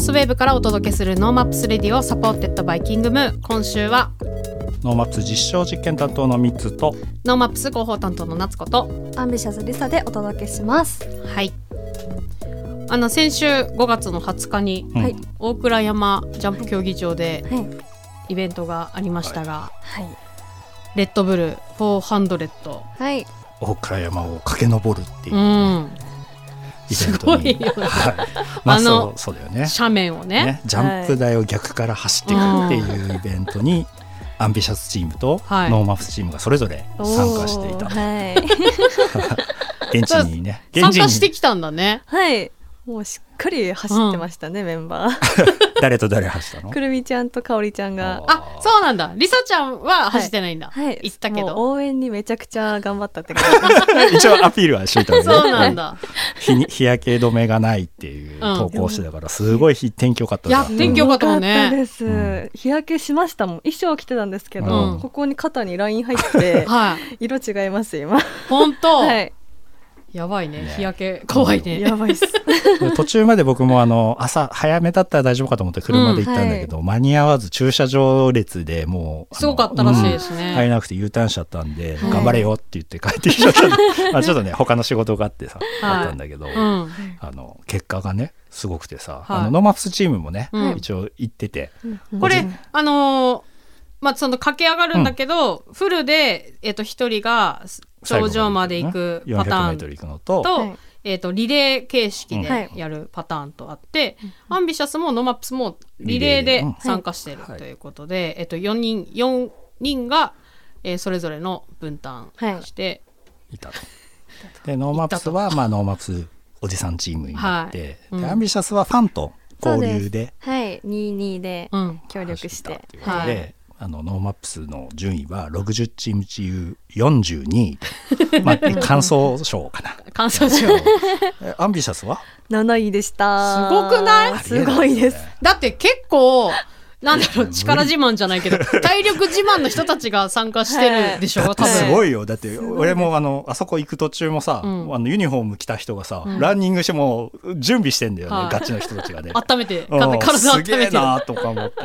スウェーブからお届けするノーマップスレディオ supported by キングムー今週はノーマップス実証実験担当のみつとノーマップス広報担当の夏子とアンビシャスリサでお届けします。はいあの先週5月の20日にうんはい大倉山ジャンプ競技場ではい。イベントがありましたが、はい。レッドブル400はい。大倉山を駆け上るっていうう、んイベントにすごいよね。はい。まああのそうそうだよね。斜面をね。ねジャンプ台を逆から走っていくっていうイベントに、アンビシャスチームとはい。ノーマップスチームがそれぞれ参加していた、はい。現地にね 現参地に加してきたんだね。はい。もうしっかり走ってましたね、メンバー。誰と誰走ったの？くるみちゃんとかおりちゃんが。あそうなんだ。りさちゃんは走ってないんだ、はい。行ったけど。応援にめちゃくちゃ頑張ったって感じ。一応アピールはしといたのね。そうなんだ。日に日焼け止めがないっていう投稿してたから、すごい日天気良かったいや天気良かったね。よかったです、うん。日焼けしましたもん。衣装着てたんですけど、うん。ここに肩にライン入って、はい。色違います今。本当、はい。やばいね。ね。日焼け。怖いね、やばいっす。途中まで僕もあの朝早めだったら大丈夫かと思って車で行ったんだけど、間に合わず駐車場列でもうすごかったらしいですね、うん。入れなくて U ターンしちゃったんで、はい。頑張れよって言って帰ってきちゃったんで まあちょっとね他の仕事があってさ、はい。あったんだけど、うん。あの結果がねすごくてさ、はい。あのノーマップスチームもね、うん。一応行ってて、これ、うん。あのーまあその駆け上がるんだけど、フルでえっ、と一人が頂上まで行くパターン 400m 行くのと、と,、はい。えっ、とリレー形式うん。でやるパターンとあって、アンビシャスもノーマップスもリレーで参加しているはい。ということで、えっ、と4人4人が、えーそれぞれの分担して、い。たと。でノーマップスはまあノーマップスおじさんチームになって、はい。うん。でアンビシャスはファンと交流ではい。二二でうん。協力して。ということで、あのノーマップスの順位は60チーム中42位で、まあ、完走賞かな。完走賞えアンビシャスは？七位でした。すごくない？すごいです。だって結構なんだろう力自慢じゃないけど 体力自慢の人たちが参加してるでしょ、多分。すごいよ。だって俺もあのあそこ行く途中もさ、うん。あのユニフォーム着た人がさ、うん。ランニングしてもう準備してんだよね、はい。ガチの人たちがね。温めてうん。体体温すげえめてるなとか思って。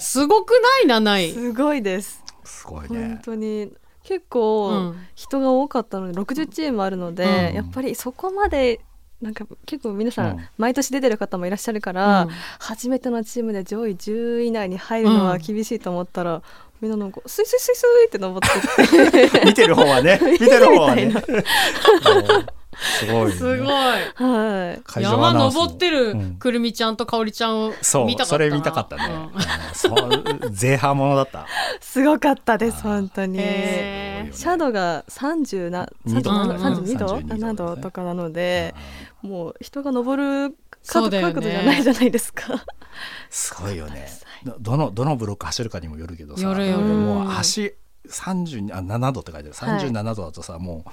すごくない？7位すごいです。すごい本ね。当に。結構うん。人が多かったので60チームあるので、うん。やっぱりそこまでなんか結構皆さうん。ん毎年出てる方もいらっしゃるから、うん。初めてのチームで上位10位以内に入るのは厳しいと思ったら、みんななんかスイスイスイスイって登ってって。見てる方はね。見てる方はね。すごい、ね。すごいはい山登ってるうんくるみちゃんとかおりちゃんを見たかったなそれ見たかったね。うん前半ものだった。すごかったです本当に。シャドウが30な二度？だね32度？32 7度とかなので、もう人が登る角ね角度じゃないじゃないですか。すごいよね。どどのどのブロック走るかにもよるけどさ。よるよるもう足30あ7度って書いてある。37度だとさ、もう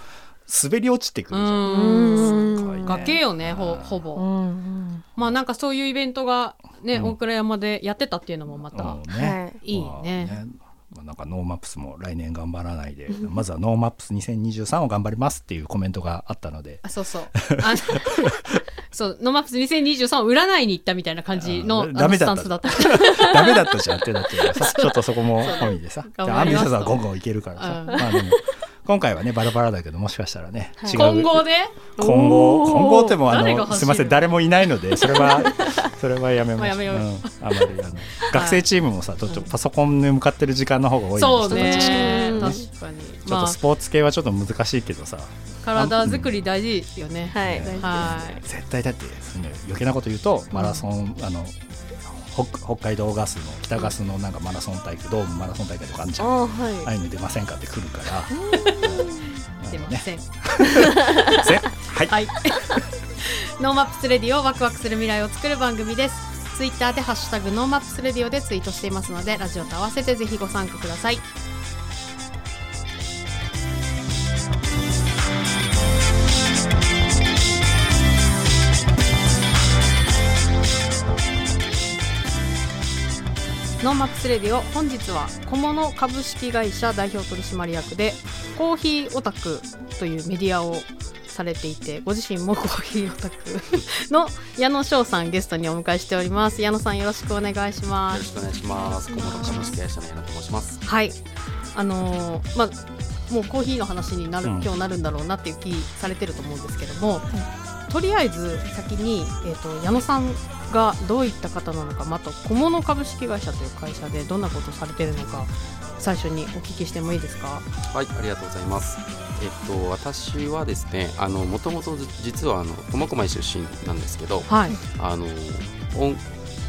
滑り落ちてくうるじゃん。ね。崖よねほほぼ、うんまあなんかそういうイベントがね、うん。大倉山でやってたっていうのもまた、うん。はい。いいまあね。まあなんかノーマップスも来年頑張らないで、まずはノーマップス2023を頑張りますっていうコメントがあったので、あそうそう。あ そうノーマップス2023を占いに行ったみたいな感じのダメだった。スタンスだった。ダメだったじゃんってなってちょっとそこも本意でさ、頑じゃあアンビシャスはゴンゴンいけるからさ、うん。まあでも今回はねバラバラだけどもしかしたらね、はい。違う。混合で混合おー。混合ってもあのすみません誰もいないのでそれは それはやめましょう、う。うん、あまりあの学生チームもさちょっとパソコンに向かってる時間の方が多いそうね。うん確かに。ちょっとスポーツ系はちょっと難しいけどさ、まあ、体作り大事よね、はい、ね大事ですはい。絶対だってその余計なこと言うとマラソン、あの北北海道ガスの北ガスのなんかマラソン大会ドームマラソン大会とかあんじゃん、あはい。あいうの出ませんかって来るから。出ません、ぜはい、はい。ノーマップスレディオワクワクする未来を作る番組です。ツイッターでハッシュタグノーマップスレディオでツイートしていますのでラジオと合わせてぜひご参加くださいノーマップスレディオ本日はコモノ株式会社代表取締役でコーヒーオタクというメディアをされていてご自身もコーヒーオタクの矢野翔さんゲストにお迎えしております。矢野さんよろしくお願いしまよろしくお願いします。小室株式会社の矢野と申します。はい。あのーまあもうコーヒーの話になる、うん。今日なるんだろうなっていう気されてると思うんですけども、とりあえず先に、えー、と矢野さんがどういった方なのか、まあ、あと小物株式会社という会社でどんなことをされてるのか最初にお聞きしてもいいですか？はい、ありがとうございます。えっと、私はですね、あの、もともと実はあの苫小牧出身なんですけど、はいあの音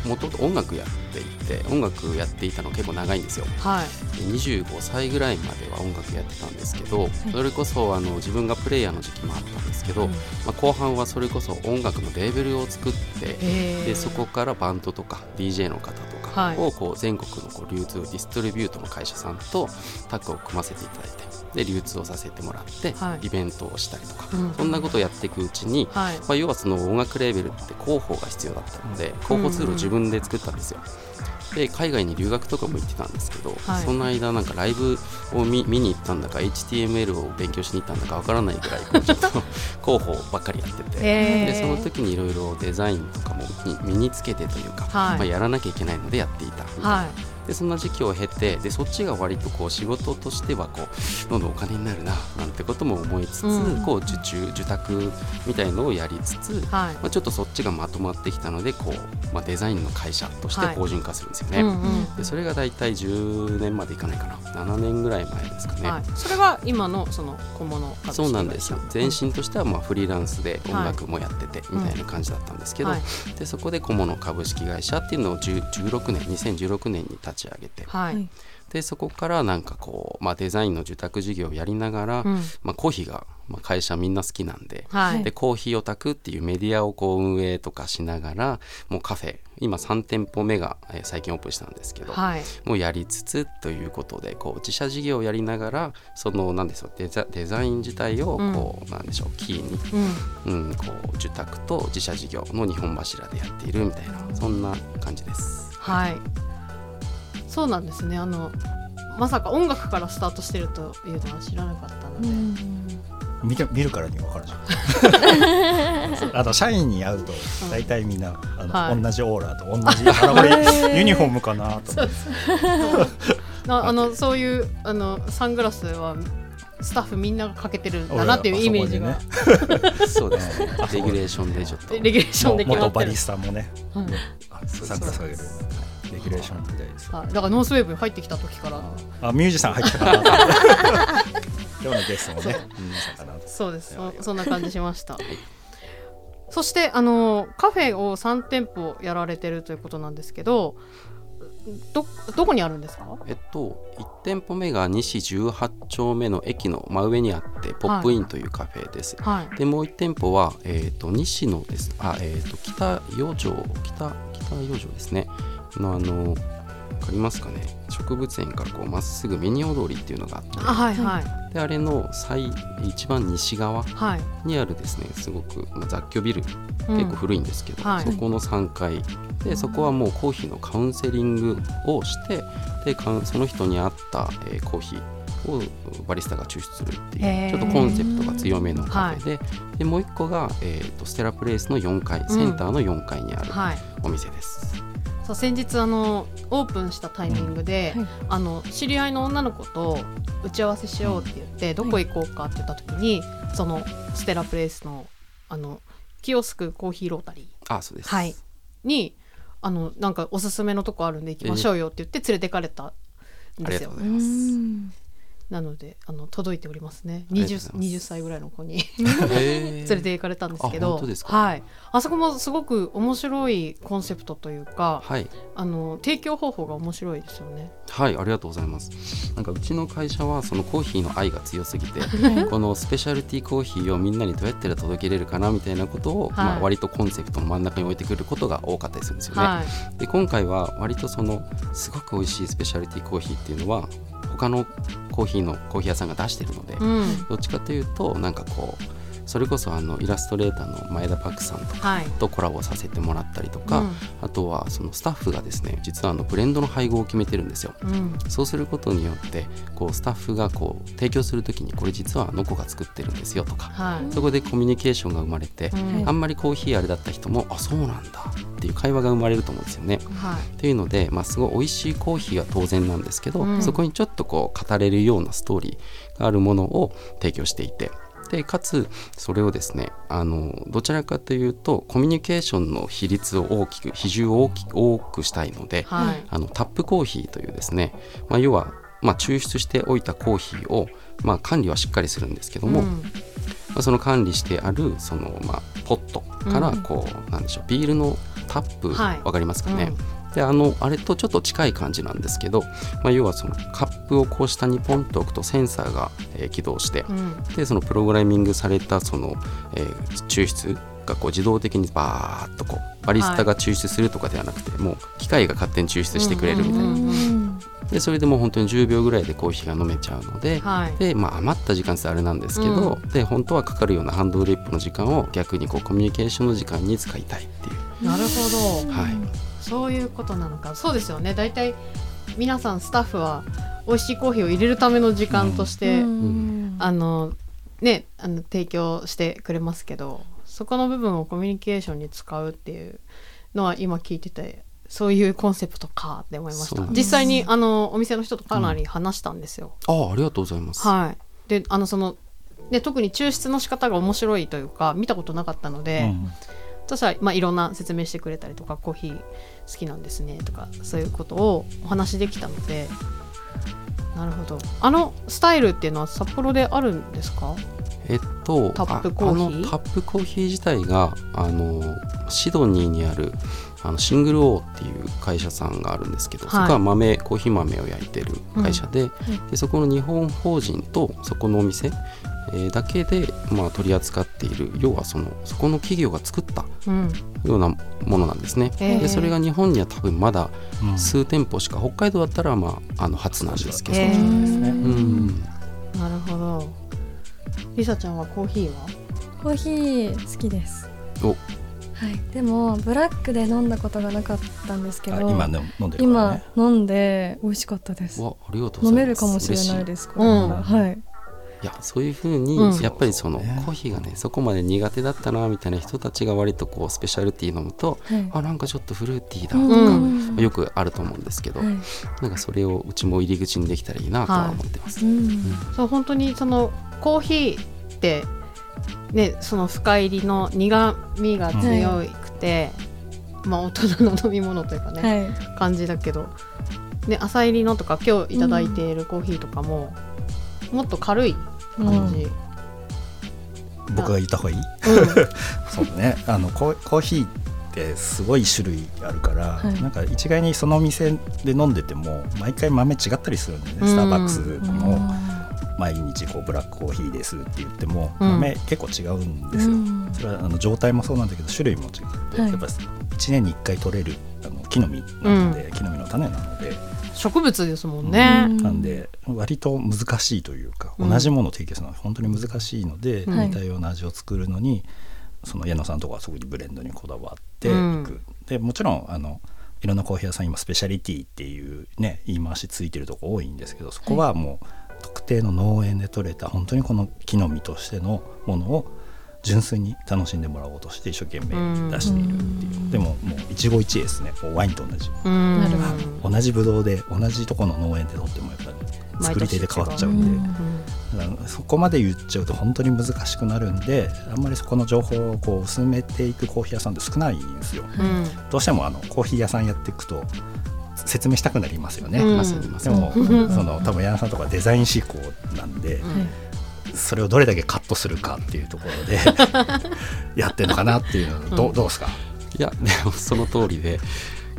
もともと音楽やっていて音楽やっていたの結構長いんですよ。はい。で25歳ぐらいまでは音楽やってたんですけどそれこそあの自分がプレイヤーの時期もあったんですけど、うん。まあ、後半はそれこそ音楽のレーベルを作ってでそこからバンドとか DJ の方とはい。かをこう全国のこう流通ディストリビュートの会社さんとタッグを組ませていただいてで流通をさせてもらって、はい。イベントをしたりとか、うん。そんなことをやっていくうちに、はい。まあ、要はその音楽レーベルって広報が必要だったので広報ツールを自分で作ったんですよ。で海外に留学とかも行ってたんですけど、はい。その間なんかライブを見見に行ったんだか HTML を勉強しに行ったんだかわからないぐらいちょっと 広報ばっかりやってて。へー。でその時にいろいろデザインとかもに身につけてというか、はい。まあ、やらなきゃいけないのでやっていた。みたいなはいでそんな時期を経てでそっちが割とこう仕事としてはこうどんどんお金になるななんてことも思いつつ、うん。こう受注受託みたいのをやりつつ、はい。まあ、ちょっとそっちがまとまってきたのでこう、まあ、デザインの会社としてはい。法人化するんですよね。うんうん。でそれが大体10年までいかないかな。7年ぐらい前ですかね。はい、それが今のその小物そうなんです前身としてはまあフリーランスで音楽もやっててみたいな感じだったんですけど、はい。でそこで小物株式会社っていうのを10 16年2016年に立ち上げて、はい、はいでそこからなんかこう、まあ、デザインの受託事業をやりながら、うん。まあ、コーヒーが、まあ、会社みんな好きなんで,、はい。でコーヒーオタクっていうメディアをこう運営とかしながらもうカフェ今3店舗目が、えー最近オープンしたんですけど、はい。もうやりつつということでこう自社事業をやりながらそのなんでしょうデザデザイン自体をこう、なんでしょうキーに、うん。うん、こう受託と自社事業の2本柱でやっているみたいなそんな感じです。はいそうなんですね。あのまさか音楽からスタートしてるというのは知らなかったので、見て見るからに分かるじゃん。あの社員に会うと大体みんなあの、はい。同じオーラと同じあらこれユニフォームかなと。思ってなあのそういうあのサングラスはスタッフみんながかけてるんだなっていうイメージが、そうですね。レギュレーションでちょっと。レギュレーションで決まってる。元バリスタもね、うんあサングラスかけるレギュレーションみたいですはい、だからノースウェーブに入ってきた時から。あミュージシャン入ってた。かなと思って今日のゲストもねミュージシャンかなと。そうです。そそんな感じしました。そしてあのカフェを3店舗やられてるということなんですけどどどこにあるんですか？えっと、1店舗目が西18丁目の駅の真上にあって、ポップインというカフェです。はい。で、もう1店舗は、えっと、西野です。あ、えっと、北洋城、北、北洋城ですね。の、あの、わかりますかね？植物園からこうまっすぐミニ踊りっていうのがあって。あはいはい。であれの最一番西側はい。にあるですねすごく、まあ、雑居ビル。うん。結構古いんですけど、はい。そこの3階。でそこはもうコーヒーのカウンセリングをしてでその人に合った、えーコーヒーをバリスタが抽出するっていうちょっとコンセプトが強めのカフェで,、でもう一個が、えー、とステラプレイスの4階センターの4階にあるはい。お店です。そう先日あのオープンしたタイミングで、はい。あの知り合いの女の子と打ち合わせしようって言って、どこ行こうかって言った時にそのステラプレイスのあのキオスクコーヒーロータリーあそうです、はい。にあのなんかおすすめのとこあるんで行きましょうよって言って連れてかれたんあですよ。りがとうございます。なのであの届いておりますね。ありがとう 20, ございます。20歳ぐらいの子に。連 連れて行かれたんですけあど本当ですか？はい、あそこもすごく面白いコンセプトというかはい。あの提供方法が面白いですよね。はい、ありがとうございます。なんかうちの会社はそのコーヒーの愛が強すぎて、このスペシャルティーコーヒーをみんなにどうやったら届けれるかなみたいなことを、はい。まあ割とコンセプトの真ん中に置いてくることが多かったりするんですよね。はい。で今回は割とそのすごく美味しいスペシャルティーコーヒーっていうのは他のコーヒーのコーヒー屋さんが出してるので、うん。どっちかというとなんかこうそれこそあのイラストレーターの前田漠さんとかはい。とコラボさせてもらったりとか、あとはそのスタッフがですね実はあのブレンドの配合を決めてるんですよ。うん。うんそうすることによってこうスタッフがこう提供するときにこれ実はあの子が作ってるんですよとかはい。そこでコミュニケーションが生まれて、うん。あんまりコーヒーあれだった人もあそうなんだっていう会話が生まれると思うんですよね。はい。というので、まあ、すごい美味しいコーヒーは当然なんですけど、うん。そこにちょっとこう語れるようなストーリーがあるものを提供していてでかつそれをですねあのどちらかというとコミュニケーションの比率を大きく比重を大きく多くしたいので、はい。あのタップコーヒーというですね、まあ、要は、まあ、抽出しておいたコーヒーを、まあ、管理はしっかりするんですけども、うん。まあ、その管理してあるその、まあ、ポットからうん。こう、なんでしょうビールのタップ、はい。わかりますかね、うんであのあれとちょっと近い感じなんですけど、まあ、要はそのカップをこう下にポンと置くとセンサーが、えー起動してうん。でそのプログラミングされたその、えー抽出がこう自動的にバーッとこうバリスタが抽出するとかではなくて、もう機械が勝手に抽出してくれるみたいな、でそれでもう本当に10秒ぐらいでコーヒーが飲めちゃうので、はい。で、まあ、余った時間ってあれなんですけど、うで本当はかかるようなハンドドリップの時間を逆にこうコミュニケーションの時間に使いたいっていう、なるほど。はい、そういうことなのか。そうですよね。大体皆さんスタッフは美味しいコーヒーを入れるための時間として、うん。あのねあの提供してくれますけどそこの部分をコミュニケーションに使うっていうのは今聞いててそういうコンセプトかって思いました。実際にあのお店の人とかなり話したんですよ、ああありがとうございます、はい。であのそので特に抽出の仕方が面白いというか見たことなかったので、うん。私は、まあ、いろんな説明してくれたりとかコーヒー好きなんですねとかそういうことをお話できたので。なるほど。あのスタイルっていうのは札幌であるんですか？えっとタップコーヒー？ああのタップコーヒー自体があのシドニーにあるあのシングルオーっていう会社さんがあるんですけど、はい。そこは豆コーヒー豆を焼いてる会社で,、でそこの日本法人とそこのお店、えーだけで、まあ、取り扱っている要はそのそこの企業が作ったうん。ようなものなんですね。へー。でそれが日本には多分まだうん。数店舗しか、北海道だったら、まあ、あの初なんですけど、へー。そうん。なるほど。りさちゃんはコーヒーは？コーヒー好きです。お。はい。でもブラックで飲んだことがなかったんですけどあ今ね飲んでるから今ね飲んで美味しかったです。わありがとうございます。飲めるかもしれないすですこれ。からはいいやそういうふうに、うん。やっぱりその、ね。コーヒーがねそこまで苦手だったなみたいな人たちが割とこうスペシャルティー飲むとはい。あなんかちょっとフルーティーだとか、うん。よくあると思うんですけど、はい。なんかそれをうちも入り口にできたらいいなとは思ってます。うん。そう本当にそのコーヒーってねその深入りの苦みが強くて、まあ大人の飲み物というかね、はい。感じだけど、ね、朝入りのとか今日いただいているコーヒーとかも、もっと軽い感じ、僕が言った方がいい？そうね。あのコーコーヒーってすごい種類あるから、はい。なんか一概にそのお店で飲んでても毎回豆違ったりするんでね、うん。スターバックスうん。も毎日こうブラックコーヒーですって言っても、うん。豆結構違うんですよ、うん。それはあの状態もそうなんだけど種類も違って、はいやっぱ1年に1回取れるあの木の実なので、木の実の種なので、植物ですもんね、うん。なんで割と難しいというか、うん。同じものを提供するのは本当に難しいので、はい。似たような味を作るのにその矢野さんとかはすごいブレンドにこだわっていく、うんでもちろんあのいろんなコーヒー屋さん今スペシャリティっていうね言い回しついてるとこ多いんですけどそこはもう特定の農園で採れた本当にこの木の実としてのものを純粋に楽しんでもらおうとして一生懸命出しているっていう、うん。でももう一期一会ですね。もうワインと同じ。同じブドウで同じところの農園で取ってもやっぱり作り手で変わっちゃうんで、そこまで言っちゃうと本当に難しくなるんであんまりそこの情報をこう薄めていくコーヒー屋さんって少ないんですよ。うん。どうしてもあのコーヒー屋さんやっていくと説明したくなりますよね。うん。でも、うんその多分矢野さんとかデザイン思考なんで、うんそれをどれだけカットするかっていうところで やってるのかなっていうのどうどうですか、いやでもその通りで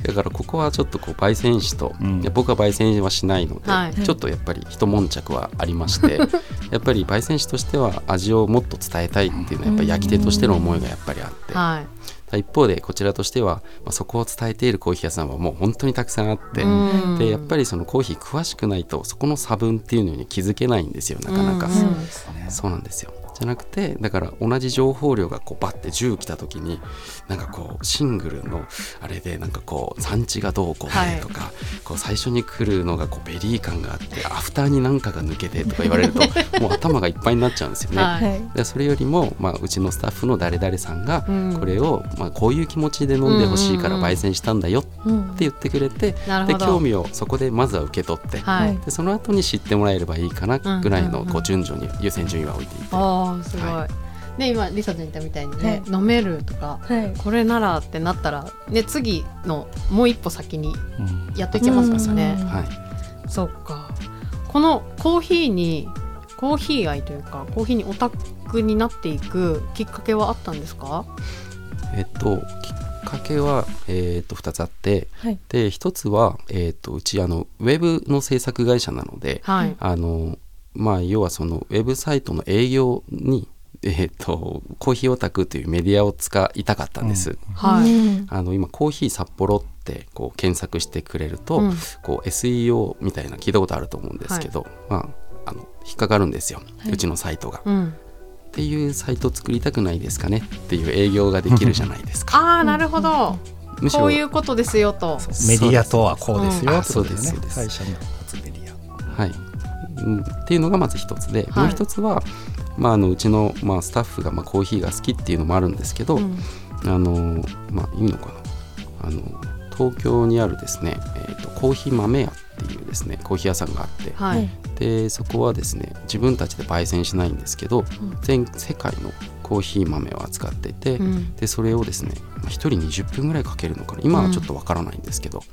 だからここはちょっとこう焙煎師と、うん。いや僕は焙煎はしないので、はい。ちょっとやっぱり一悶着はありまして やっぱり焙煎師としては味をもっと伝えたいっていうのはやっぱり焼き手としての思いがやっぱりあって、はい一方でこちらとしては、まあ、そこを伝えているコーヒー屋さんはもう本当にたくさんあって、うん。でやっぱりそのコーヒー詳しくないとそこの差分っていうのに気づけないんですよなかなか、うん。そうですね。そうなんですよじじゃなくてだから同じ情報量がこうバッて10来た時になんかこうシングルのあれでなんかこう産地がどうこうでとか、こう最初に来るのがこうベリー感があってアフターに何かが抜けてとか言われると もう頭がいっぱいになっちゃうんですよね。はい。はいでそれよりも、まあ、うちのスタッフの誰々さんがうん。これを、まあ、こういう気持ちで飲んでほしいからうんうん。うん焙煎したんだよってうん。言ってくれて、でなるほど。興味をそこでまずは受け取って、はい。でその後に知ってもらえればいいかなぐらいのうんうんうんこう順序に優先順位は置いていて、ああすごい、はで今リサちゃん言ったみたいにね、飲めるとかはい。これならってなったら、ね、次のもう一歩先にうん。やっといけますからね。うん。はい、そっか。このコーヒーにコーヒー愛というかコーヒーにオタクになっていくきっかけはあったんですか？えっときっかけは、えっと2つあってはい。で1つは、えっとうちあのウェブの制作会社なので、はい、あのまあ要はそのウェブサイトの営業に、えっとコーヒーオタクというメディアを使いたかったんです。はい、うん。あの今コーヒー札幌ってこう検索してくれると、うん。こう SEO みたいな聞いたことあると思うんですけど、まああの引っかかるんですよ、はい。うちのサイトが。うん、っていうサイト作りたくないですかねっていう営業ができるじゃないですか。ああなるほど、むしろこういうことですよと。メディアとはこうですようんそうですそうです。会社のメディア。はい、うんっていうのがまず一つで、はい。もう一つは、まあ、あのうちの、まあ、スタッフが、まあ、コーヒーが好きっていうのもあるんですけど、うん。あのまあいいのかな。あの東京にあるですね、えー、とコーヒー豆屋っていうですねコーヒー屋さんがあって、はい、はいでそこはですね自分たちで焙煎しないんですけど、全世界のコーヒー豆を扱っていて、うん。でそれをですねまあ1人20分ぐらいかけるのかな。今はちょっとわからないんですけど、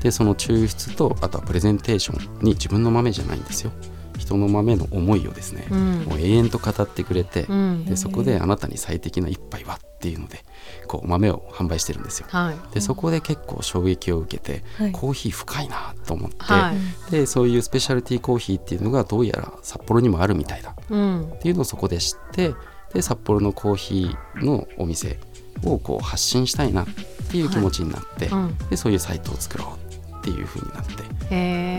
でその抽出とあとはプレゼンテーションに自分の豆じゃないんですよ。人の豆の思いをですね、うん。もう永遠と語ってくれて、うん。でそこであなたに最適な一杯はっていうのでこう豆を販売してるんですよ。はい。でそこで結構衝撃を受けて、はい。コーヒー深いなと思って、はい。でそういうスペシャルティーコーヒーっていうのがどうやら札幌にもあるみたいだ。うん。っていうのをそこで知ってで札幌のコーヒーのお店をこう発信したいなっていう気持ちになって、うん。でそういうサイトを作ろうっていう風になって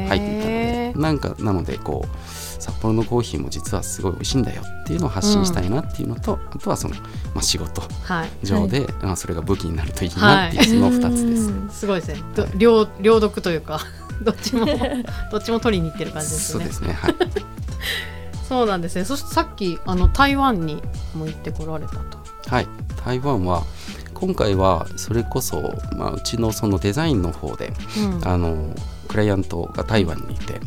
入っていったので、なんかなのでこう札幌のコーヒーも実はすごい美味しいんだよっていうのを発信したいなっていうのと、あとはその、まあ、仕事はい。上で、まあ、それが武器になるといいなっていう、その2つです。うん。すごいですね。ど両両読というか どっちもどっちも取りに行ってる感じですね。そうですね、はい、そうなんですね。そしてさっきあの台湾にも行ってこられたと。はい、台湾は今回はそれこそ、まあ、うちのそのデザインの方でうん。あのクライアントが台湾にいて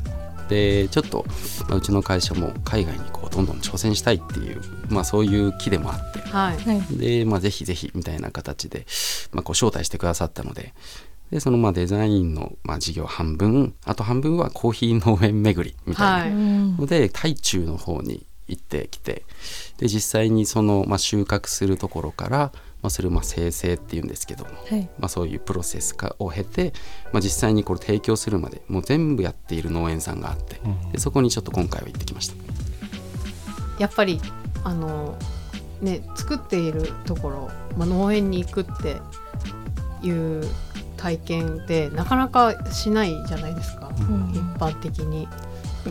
でちょっと、まあ、うちの会社も海外にこうどんどん挑戦したいっていう、まあ、そういう気でもあって。はい。はい。で、まあ、ぜひぜひみたいな形で、まあ、こう招待してくださったのででそのまあデザインのまあ事業半分あと半分はコーヒー農園巡りみたいな。ので台中の方に行ってきてで実際にその、まあ、収穫するところから、まあ、それをまあ生成っていうんですけども、はいまあ、そういうプロセス化を経て、まあ、実際にこれ提供するまでもう全部やっている農園さんがあってでそこにちょっと今回は行ってきました。やっぱりあのね作っているところ、まあ、農園に行くっていう体験ってなかなかしないじゃないですか、うん一般的に。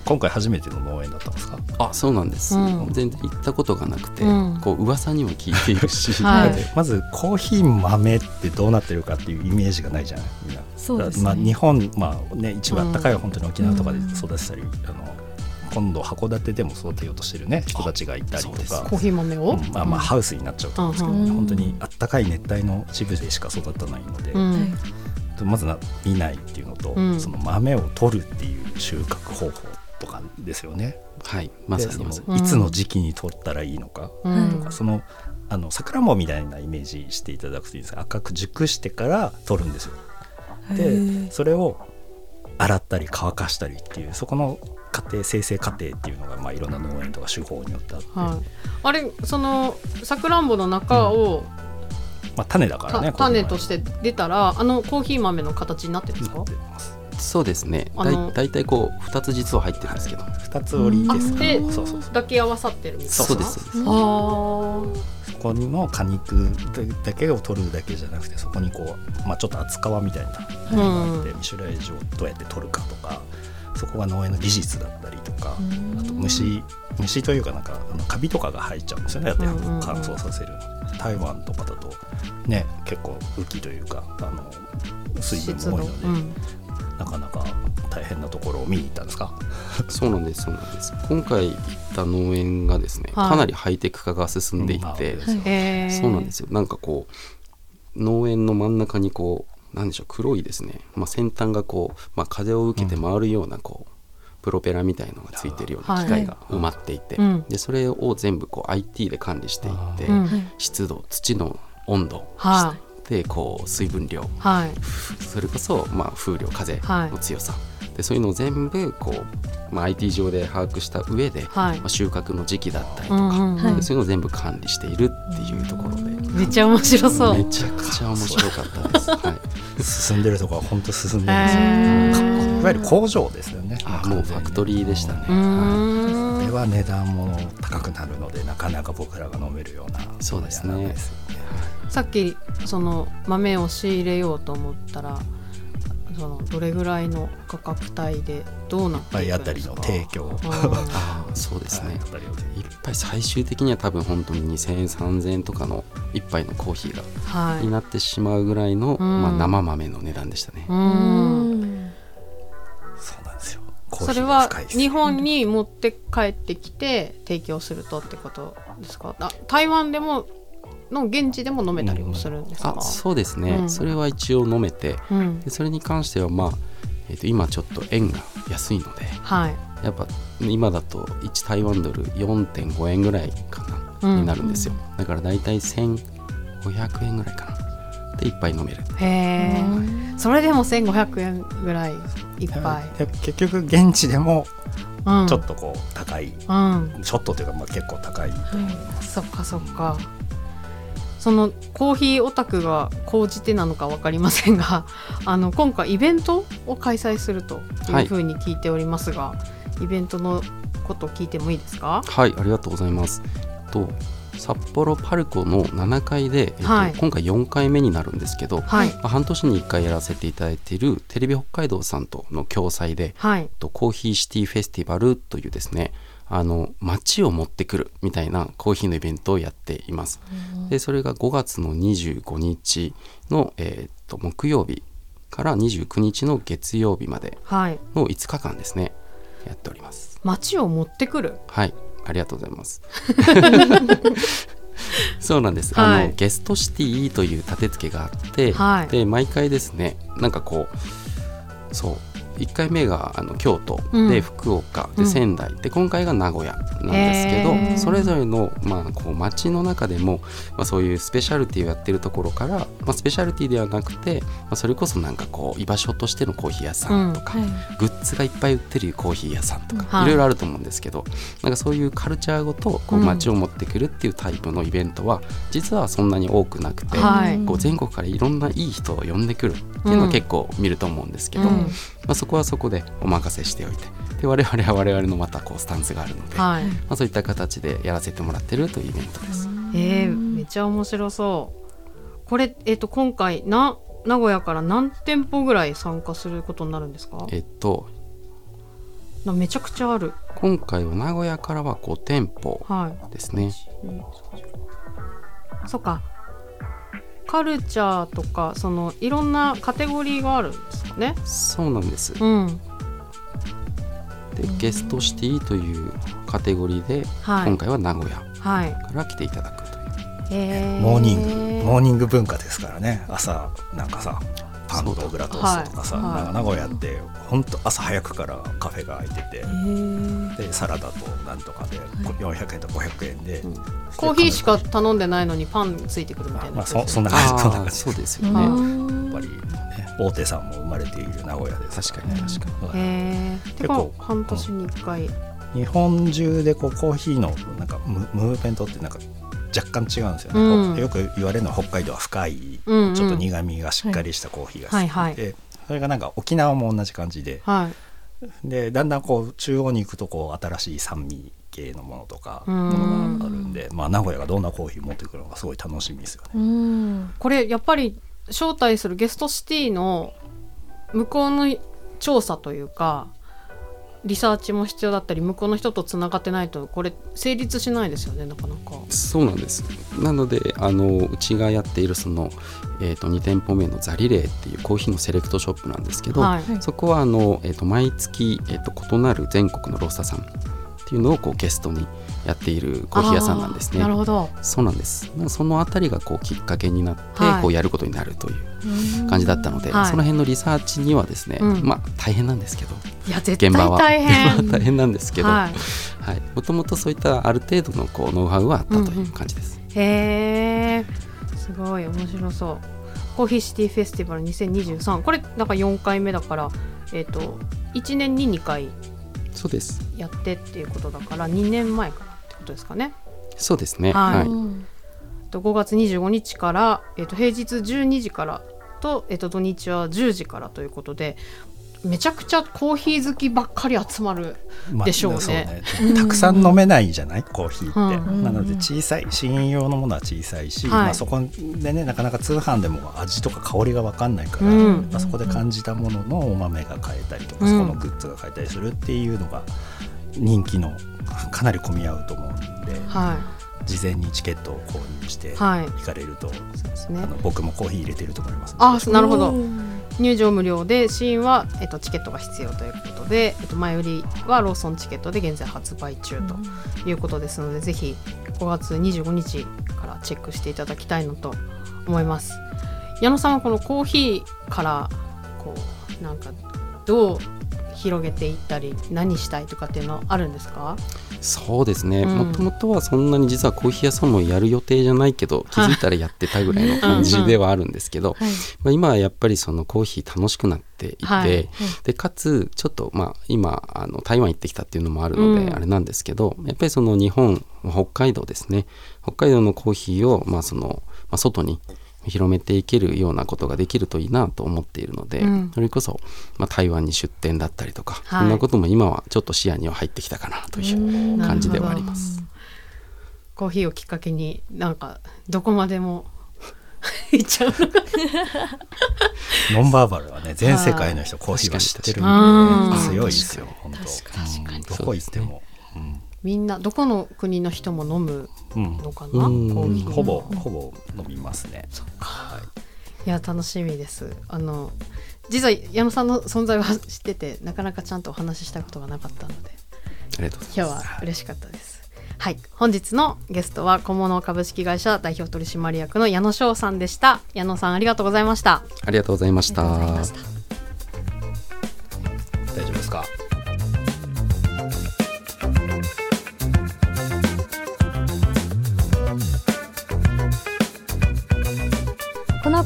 今回初めての農園だったんですか？あそうなんです、うん。全然行ったことがなくて、うん。こう噂にも聞いているし、はい。まずコーヒー豆ってどうなってるかっていうイメージがないじゃないみん。なそうですね。まあ、日本、まあね、一番暖かいは本当に沖縄とかで育てたり、あの今度函館でも育てようとしてるね人たちがいたりとそうです。かコーヒー豆を、うんまあまあハウスになっちゃうと思うんですけど、うん本当に暖かい熱帯の一部でしか育たないので、まずな見ないっていうのと、うん。その豆を取るっていう収穫方法とかですよね。はい。まさにまさに。いつの時期に取ったらいいのか、うん。はいそのあのさくらんぼみたいなイメージしていただくといいんですが赤く熟してから取るんですよ。へでーそれを洗ったり乾かしたりっていうそこの過程生成過程っていうのが、まあ、いろんな農園とか手法によってあって、はい、あれそのさくらんぼの中を、まあ、種だからねた種としてて出たらあのコーヒー豆の形になってるんですか？なってますそうですね。だい大体こう2つ実は入ってるんですけど、二つ折りですか？でそうそうそう。抱き合わさってるみたいな。そうですそうです。あそこの果肉だけを取るだけじゃなくてそこにこう、まあ、ちょっと厚皮みたいなのがあって、ミシュラージをどうやって取るかとかそこが農園の技術だったりとかあと虫虫というかなんかあのカビとかが入っちゃうんですよね。だって乾燥させる台湾とかだとね結構雨季というかあの水分も多いので、うんなかなか大変なところを見に行ったんですか？そうなんですそうなんです。今回行った農園がですね、はい。かなりハイテク化が進んでいて、まあへーそうなんですよ。なんかこう農園の真ん中にこうなんでしょう黒いですね、まあ、先端がこう、まあ、風を受けて回るようなこう、プロペラみたいのがついてるような機械が埋まっていて、うん。でそれを全部こう IT で管理していって、うん。湿度土の温度、はでこう水分量。はい。それこそ、まあ、風量風の強さ、でそういうのを全部こう、まあ、IT 上で把握した上で、はい。まあ、収穫の時期だったりとか、うんうんうん。でそういうのを全部管理しているっていうところで、めっちゃ面白そう。めちゃくちゃ面白かったです。はい、進んでるところは本当進んでるんへですよ、ー。いわゆる工場ですよね。あもうファクトリーでしたね。うはーん。これは値段も高くなるのでなかなか僕らが飲めるようなそうですね。ですよねさっきその豆を仕入れようと思ったらそのどれぐらいの価格帯でどうなっていくん一杯あたりのですか提供 そうですね。はい。っぱい最終的には多分本当に2000円3000円とかの一杯のコーヒーがはい。になってしまうぐらいの、うん。まあ、生豆の値段でしたね。うん。そうなんですよ。それは日本に持って帰ってきて提供するとってことですか？あ台湾でもの現地でも飲めたりもするんですか、あそうですね、うん。それは一応飲めてうん。でそれに関してはまあ、えー、と今ちょっと円が安いのではい。やっぱ今だと1台湾ドル4.5円ぐらいかな、うん。になるんですよ。だからだいたい1500円ぐらいかな。で一杯飲める。へえそれでも1500円ぐらいいっぱい、で結局現地でもうん、ちょっとこう高い、うん。ちょっとというかまあ結構高いそっかそっかそのコーヒーオタクが高じてなのか分かりませんが あの今回イベントを開催するというふうに聞いておりますが、イベントのこと聞いてもいいですか？はいありがとうございます。と札幌パルコの7階で、えっとはい。今回4回目になるんですけど、はい。まあ半年に1回やらせていただいているテレビ北海道さんとの共催で、はい。とコーヒーシティフェスティバルというですねあの街を持ってくるみたいなコーヒーのイベントをやっています。でそれが5月の25日の、えーっと木曜日から29日の月曜日まではい。の5日間ですね。やっております。街を持ってくる？はい。ありがとうございます。そうなんです、はい。あのゲストシティという立て付けがあって、はい。で毎回ですねなんかこうそう1回目があの京都うん。で福岡、うん。で仙台で今回が名古屋なんですけど、それぞれの、まあ、こう街の中でも、まあ、そういうスペシャルティをやってるところから、まあ、スペシャルティではなくて、まあ、それこそなんかこう居場所としてのコーヒー屋さんとか、グッズがいっぱい売ってるコーヒー屋さんとか、はい。いろいろあると思うんですけどなんかそういうカルチャーごとこううん。街を持ってくるっていうタイプのイベントは実はそんなに多くなくて、はい。こう全国からいろんないい人を呼んでくるっていうのは結構見ると思うんですけど、そこはそこでお任せしておいて。で我々は我々のまたこうスタンスがあるので、はい。まあ、そういった形でやらせてもらってるというイベントです。えー、めっちゃ面白そう。これ、えっと今回な名古屋から何店舗ぐらい参加することになるんですか？えっとなめちゃくちゃある。今回は名古屋からは5店舗はい。ですね。そっかカルチャーとかそのいろんなカテゴリーがあるんですよね。そうなんです。うん。でゲストシティというカテゴリーで、はい。今回は名古屋はい。から来ていただくという。えー。モーニングモーニング文化ですからね。朝なんかさパンと小倉トーストとかさ、はい。はいなんか名古屋って本当朝早くからカフェが開いてて、でサラダとなんとかで400円と500円で、うん。コーヒーしか頼んでないのにパンついてくるみたいな。まあそそんな感じそんな感じ。そうですよはね、いやっぱりね大手さんも生まれている名古屋で。す確かに確かに。はいへえで結構半年に1回、日本中でこうコーヒーのなんかムムーブメントってなんか若干違うんですよね、うん。よく言われるのは北海道は深い、うんうん。ちょっと苦みがしっかりしたコーヒーが好きで、はいはい。それがなんか沖縄も同じ感じで。はい。でだんだんこう中央に行くとこう新しい酸味系のものとかうん。ものがあるんで、まあ、名古屋がどんなコーヒー持ってくるのかすごい楽しみですよね。うん。これやっぱり招待するゲストシティの向こうの調査というかリサーチも必要だったり向こうの人とつながってないとこれ成立しないですよねなかなか。そうなんです。なのであのうちがやっているその、えー、と2店舗目のザリレーっていうコーヒーのセレクトショップなんですけど、はい。そこはあの、えー、と毎月、えー、と異なる全国のロッサさんっていうのをこうゲストにやっているコーヒー屋さんなんですね。なるほど。そうなんです。まあそのあたりがこうきっかけになって、はい。こうやることになるという感じだったので、はい。その辺のリサーチにはですね、うん。まあ大変なんですけど。いや絶対現場は。大変。現場は大変なんですけど、はい。はい、もともとそういったある程度のこうノウハウはあったという感じです。へえすごい面白そう。コーヒーシティフェスティバル2023これなんか4回目だからえっ、と1年に2回そうです。やってっていうことだから2年前からってことですかねそうですね。はいはい。うんと5月25日から、えっと平日12時からと、えっと土日は10時からということでめちゃくちゃコーヒー好きばっかり集まるまあでしょうね。そうたくさん飲めないじゃないコーヒーって、うん。なので小さい試飲用のものは小さいし、はい。まあ、そこでねなかなか通販でも味とか香りが分かんないから、うん。まあ、そこで感じたもののお豆が買えたりとか、うん。そこのグッズが買えたりするっていうのが人気のかなり混み合うと思うんで、は事前にチケットを購入していはい。行かれると、そうですね。あの僕もコーヒー入れてると思いますあなるほど。うん入場無料で試飲は、えっと、チケットが必要ということで、えっと、前売りはローソンチケットで現在発売中ということですので、ぜひ5月25日からチェックしていただきたいのと思います。矢野さんはこのコーヒーからこうなんかどう広げていったり何したいとかっていうのはあるんですか？そうですね。うん。もともとはそんなに実はコーヒー屋さんもやる予定じゃないけど、気づいたらやってたぐらいの感じではあるんですけど、はい。まあ、今はやっぱりそのコーヒー楽しくなっていて、はい。でかつちょっとまあ今あの台湾行ってきたっていうのもあるので、うん。あれなんですけどやっぱりその日本北海道ですね。北海道のコーヒーをまあその、まあ、外に広めていけるようなことができるといいなと思っているので、うん。それこそ、まあ、台湾に出店だったりとか、はい。そんなことも今はちょっと視野には入ってきたかなという感じではあります。コーヒーをきっかけになんかどこまでも 行っちゃう。のかノンバーバルはね全世界の人コーヒーは知ってるんで、うん強いですよ本当。確かにうん。どこ行っても、うんみんなどこの国の人も飲むうん。のかな、うん。コーヒーほぼほぼ飲みますね。いや楽しみです。あの実は矢野さんの存在は知っててなかなかちゃんとお話ししたことがなかったのでありがとう今日は嬉しかったです。はい。本日のゲストは小物株式会社代表取締役の矢野翔さんでした。矢野さんありがとうございました。ありがとうございました。ありがとうございました。大丈夫ですか？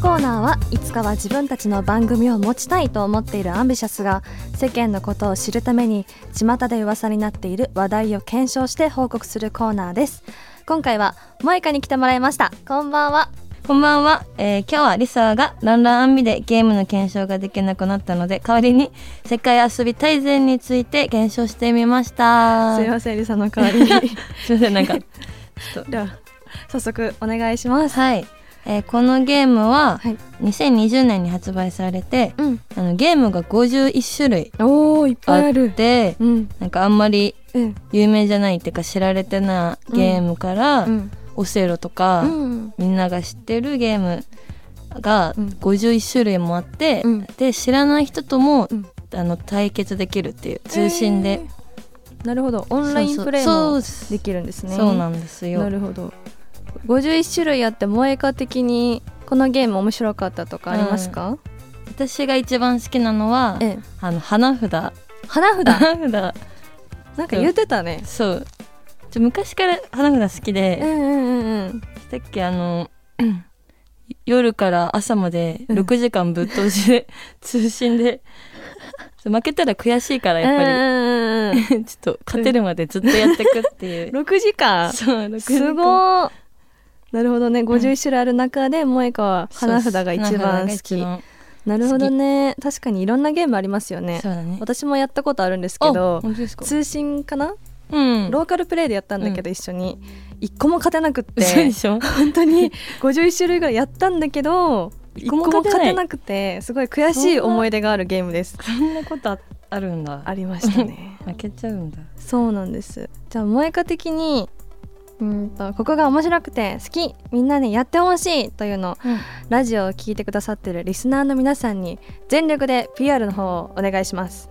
コーナーはいつかは自分たちの番組を持ちたいと思っているアンビシャスが世間のことを知るために巷で噂になっている話題を検証して報告するコーナーです。今回は萌香に来てもらいました。こんばんは。こんばんは、えー今日はリサがランランアンビでゲームの検証ができなくなったので代わりに世界遊び大全について検証してみました。すいませんリサの代わりに。すいませんなんか。では早速お願いします。はい、えーこのゲームははい。2020年に発売されてうん。あのゲームが51種類おーいっぱいあってうん。なんかあんまりうん。有名じゃないっていうか知られてないゲームから、うん。オセロとか、うんみんなが知ってるゲームがうん。51種類もあって、うん。で知らない人とも、うん。あの対決できるっていう通信で、えー。なるほど。オンラインプレイもできるんですね。そうなんですよ。なるほど51種類あって萌えか的にこのゲーム面白かったとかありますか、私が一番好きなのはええ。あの花札。花札？花札。なんか言ってたね。そう。ちょ昔から花札好きで、うんうんうんうん。さっきあの 夜から朝までうん。6時間ぶっ通しで 通信で。負けたら悔しいからやっぱり、うんうんうんうん ちょっと勝てるまでずっとやってくっていう。6時間？そう、6時間。すごーなるほどね。51種類ある中で萌香は花札が一番好き。なるほどね。確かにいろんなゲームありますよね。ね。私もやったことあるんですけあど。通信かな、うん。ローカルプレイでやったんだけど一緒に。一個も勝てなくって。本当に51種類ぐらいやったんだけど一個も勝てなくてすごい悔しい思い出があるゲームです。そんなことああるんだ。ありましたね。負けちゃうんだ。そうなんです。じゃあ萌歌的にうんとここが面白くて好きみんなにやってほしいというのを、うん。ラジオを聞いてくださってるリスナーの皆さんに全力で PR の方をお願いします、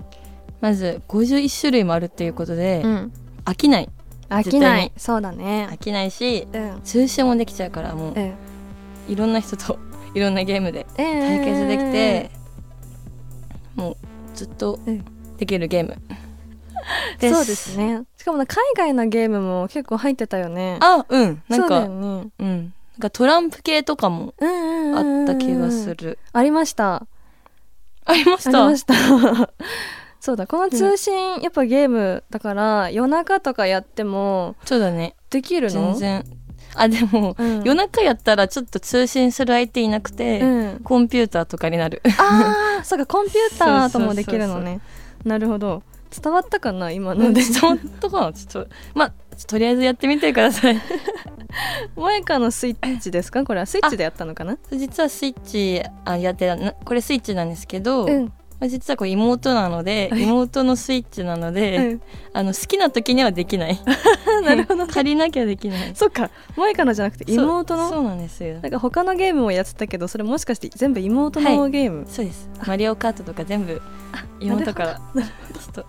まず51種類もあるっていうことで、ん、飽きない。飽きない。そうだね。飽きないしうん。通信もできちゃうからもううん。いろんな人と いろんなゲームで対対決できてもうずっとうん。できるゲームそうですね。しかもね海外のゲームも結構入ってたよね。あうん。なんかよね。うん。なんかトランプ系とかもあうんった気がする。ありました。ありました？ありました。そうだ。この通信やっぱゲームだから夜中とかやってもそうだね。できるの？全然。あでも、うん。夜中やったらちょっと通信する相手いなくて、うん。コンピューターとかになる。ああそうか。コンピューターともできるのね。なるほど伝わったかな今の？で本当かなちょっとまあとりあえずやってみてください。萌歌のスイッチですか？これはスイッチでやったのかな？実はスイッチあやってたなこれスイッチなんですけど、うん。まあ実はこれ妹なので妹のスイッチなので、うん。あの好きな時にはできない。なるほど借りなきゃできない。そっか。萌歌のじゃなくて妹の？そうなんですよ。なんか他のゲームもやってたけどそれもしかして全部妹のゲーム、そうです。マリオカートとか全部妹から。ちょっと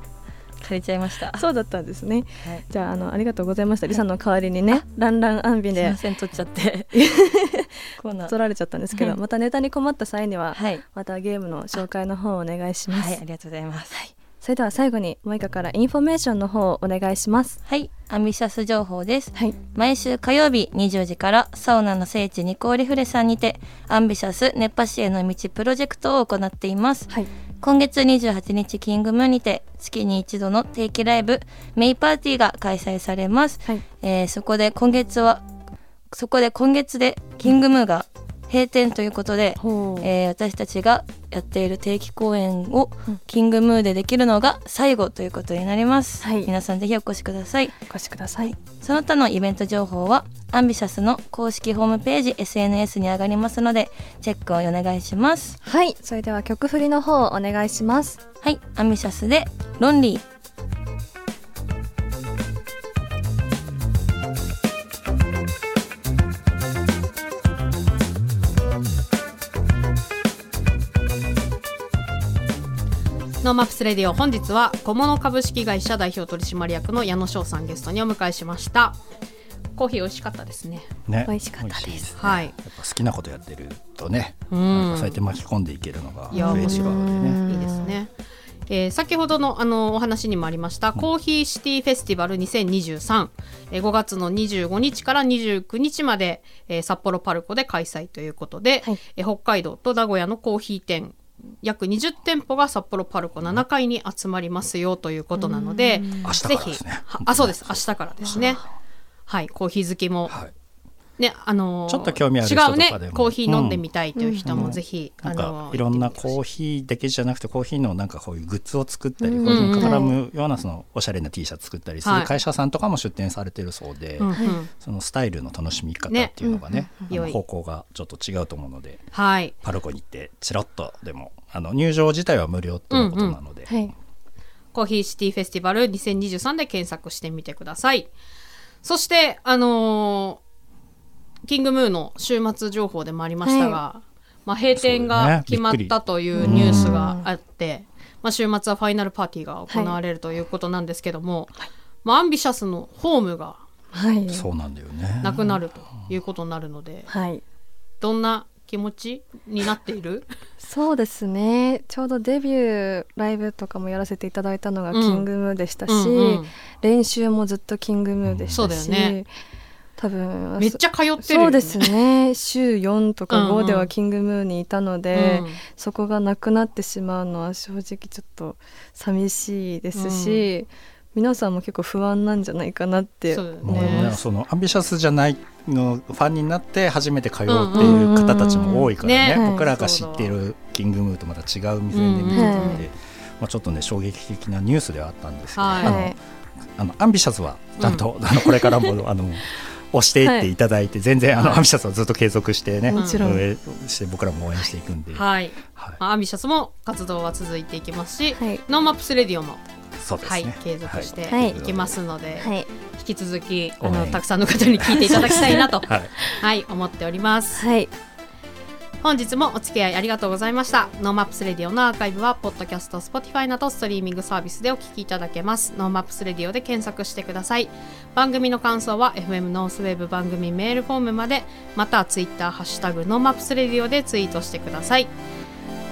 借りちゃいました。そうだったんですね。はい。じゃああのありがとうございました。リサの代わりにねランランアンビすいまでせん取っちゃって。コーナー。取られちゃったんですけどはい。またネタに困った際にははい。またゲームの紹介の方をお願いします、はいありがとうございます。それでは最後に萌歌からインフォメーションの方をお願いします。はい。アンビシャス情報です。はい。毎週火曜日20時からサウナの聖地ニコーリフレさんにてアンビシャス熱波師への道プロジェクトを行っています。はい今月28日キングムーにて月に一度の定期ライブメイパーティーが開催されます、はい。えーそこで今月はそこで今月でキングムーが閉店ということで、えー私たちがやっている定期公演をうん。キングムーでできるのが最後ということになります、はい。皆さんぜひお越しください。お越しください。その他のイベント情報はアンビシャスの公式ホームページ SNS に上がりますのでチェックをお願いします。はい。それでは曲振りの方お願いします。はい。アンビシャスでロンリーNoMaps Radio。本日はコモノ株式会社代表取締役の矢野翔さんゲストにお迎えしました。コーヒー美味しかったですね。ね。美味しかったです。ね。はい。やっぱ好きなことやってるとね、うん。そうやって巻き込んでいけるのがいや増えていくわけでね。い。いですね。えー先ほどのあのお話にもありました、 COFFEE CITY FESTIVAL 2023、えー5月の25日から29日まで、えー札幌パルコで開催ということで、はい。えー北海道と名古屋のコーヒー店約20店舗が札幌パルコ7階に集まりますよということなので明日かぜひらですねあそうです明日からですねはいコーヒー好きもねあのーちょっと興味ある人とかでも。コーヒー飲んでみたいという人もぜひ、なん。あのかいろんなコーヒーだけじゃなくてコーヒーのなんかこういうグッズを作ったり、うん。コーヒーに絡むようなそのおしゃれな T シャツ作ったりすはい。る会社さんとかも出展されてるそうで、うん。うん。そのスタイルの楽しみ方っていうのがねうん。うん。あの方向がちょっと違うと思うのではい。パルコに行ってチロッとでもあの入場自体は無料とのことなので、はい。コーヒーシティフェスティバル2023で検索してみてください。そして、あのーキングムーの週末情報でもありましたが、まあ、閉店がね。決まったというニュースがあって、まあ、週末はファイナルパーティーが行われるということなんですけども、まあ、アンビシャスのホームがはい。そうなんだよね。なくなるということになるので、はい。どんな気持ちになっている？そうですね。ちょうどデビューライブとかもやらせていただいたのがうん。キングムーでしたし、うんうん。練習もずっとキングムーでしたし、そうだよね多分めっちゃ通ってるよね。そうですね。週4とか5うんうん。ではキングムーにいたので、うん。そこがなくなってしまうのは正直ちょっと寂しいですし、皆さんも結構不安なんじゃないかなって。そうだよもうねねそのアンビシャスじゃないのファンになって初めて通うっていう方たちも多いからね,、うんうんうんね。僕らが知ってるキングムーとまた違う目線で見てたんで、まあ、ちょっとね衝撃的なニュースではあったんですけど、はい。あのあのアンビシャスはちゃんと、あのこれからもあの押していっていただいて、全然あの、はいアンビシャスはずっと継続してねもちろん。運営して僕らも応援していくんで、はい。アンビシャスも活動は続いていきますし、はい。 NoMaps Radio もそうですね。はい継続してはい。いきますので、はい。引き続きあのたくさんの方に聞いていただきたいなと はい。はい思っております。はい本日もお付き合いありがとうございました。 NoMaps Radio のアーカイブはポッドキャスト Spotify などストリーミングサービスでお聞きいただけます。 NoMaps Radio で検索してください。番組の感想は FM ノースウェーブ番組メールフォームまでまたは Twitter ハッシュタグ NoMaps Radio でツイートしてください。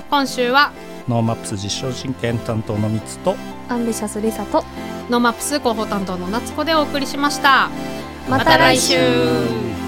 今週は NoMaps 実証実験担当の3つとアンビシャスリサとノーマップス広報担当の夏子でお送りしました。ままた来週